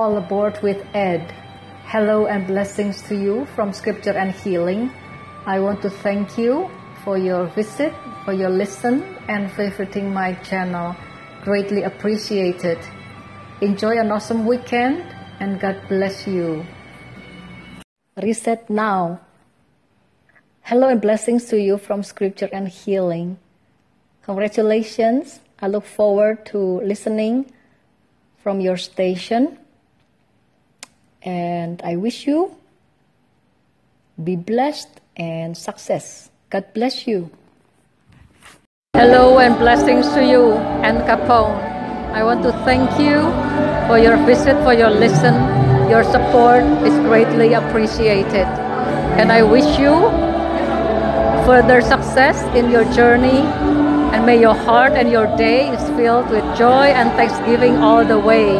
All Aboard with Ed. Hello and blessings to you from Scripture and Healing. I want to thank you for your visit, for your listen, and favoriting my channel. Greatly appreciated. Enjoy an awesome weekend and God bless you. Reset now. Hello and blessings to you from Scripture and Healing. Congratulations. I look forward to listening from your station. And I wish you be blessed and success. God bless you. Hello and blessings to you, Ann Capone. I want to thank you for your visit, for your listen. Your support is greatly appreciated. And I wish you further success in your journey. And may your heart and your day is filled with joy and thanksgiving all the way.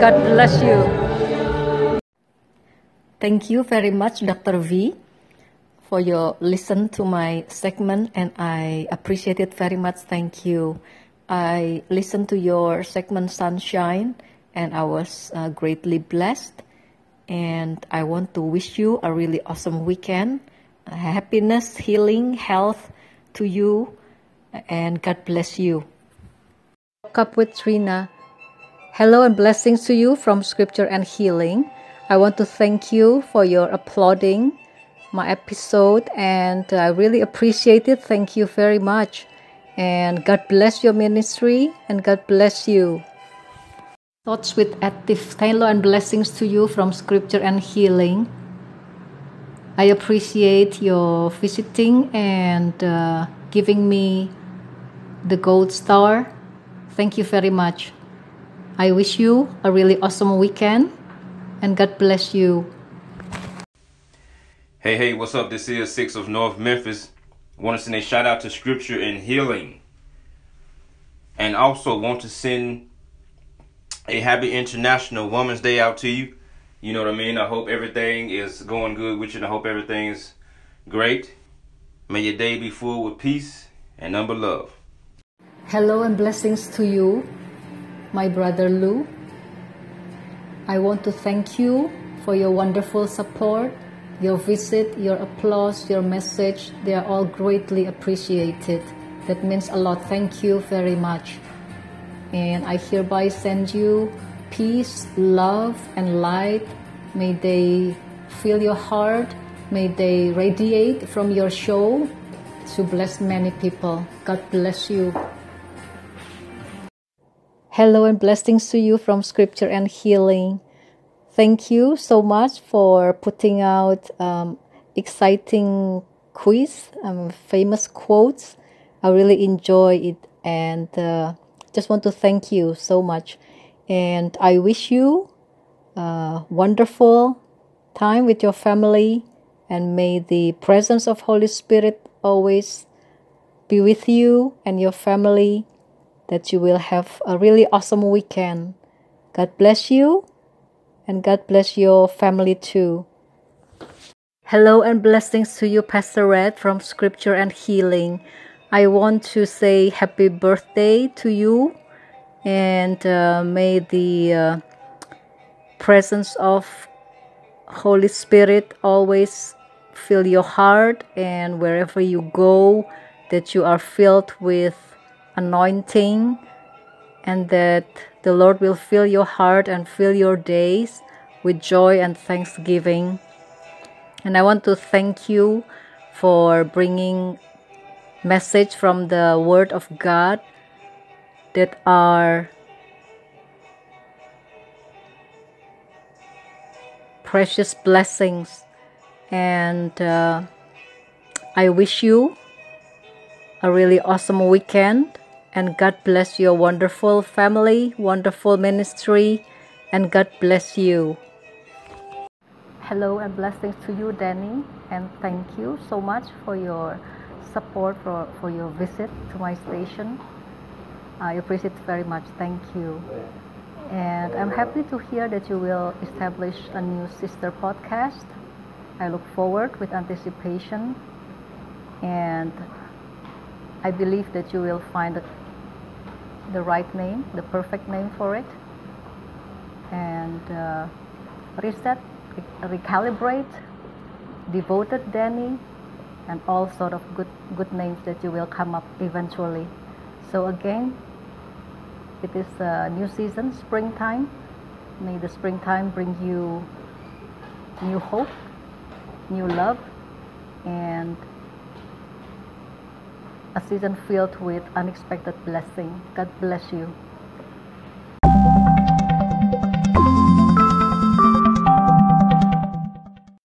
God bless you. Thank you very much, Dr. V, for your listen to my segment, and I appreciate it very much. Thank you. I listened to your segment Sunshine, and I was uh, greatly blessed. And I want to wish you a really awesome weekend. Uh, happiness, healing, health to you, and God bless you. Up with Trina. Hello and blessings to you from Scripture and Healing. I want to thank you for your applauding my episode and I really appreciate it. Thank you very much. And God bless your ministry and God bless you. Thoughts with active Taylor and blessings to you from Scripture and Healing. I appreciate your visiting and uh, giving me the gold star. Thank you very much. I wish you a really awesome weekend and God bless you. Hey, hey, what's up? This is Six of North Memphis. Want to send a shout out to Scripture and Healing. And also want to send a happy International Women's Day out to you. You know what I mean? I hope everything is going good with you and I hope everything is great. May your day be full with peace and number love. Hello and blessings to you, my brother Lou. I want to thank you for your wonderful support, your visit, your applause, your message. They are all greatly appreciated. That means a lot. Thank you very much. And I hereby send you peace, love, and light. May they fill your heart. May they radiate from your show to bless many people. God bless you. Hello and blessings to you from Scripture and Healing. Thank you so much for putting out um, exciting quiz, um, famous quotes. I really enjoy it and uh, just want to thank you so much. And I wish you a wonderful time with your family and may the presence of Holy Spirit always be with you and your family that you will have a really awesome weekend. God bless you and God bless your family too. Hello and blessings to you, Pastor Red from Scripture and Healing. I want to say happy birthday to you and uh, may the uh, presence of Holy Spirit always fill your heart and wherever you go that you are filled with anointing and that the Lord will fill your heart and fill your days with joy and thanksgiving. And I want to thank you for bringing message from the word of God that are precious blessings and uh, I wish you a really awesome weekend and God bless your wonderful family, wonderful ministry, and God bless you. Hello and blessings to you, Danny, and thank you so much for your support for, for your visit to my station. I appreciate it very much. Thank you. And I'm happy to hear that you will establish a new sister podcast. I look forward with anticipation and I believe that you will find the right name, the perfect name for it. and uh, reset, recalibrate, devoted Danny, and all sort of good good names that you will come up eventually. So again, it is a new season, springtime. May the springtime bring you new hope, new love, and a season filled with unexpected blessing. God bless you.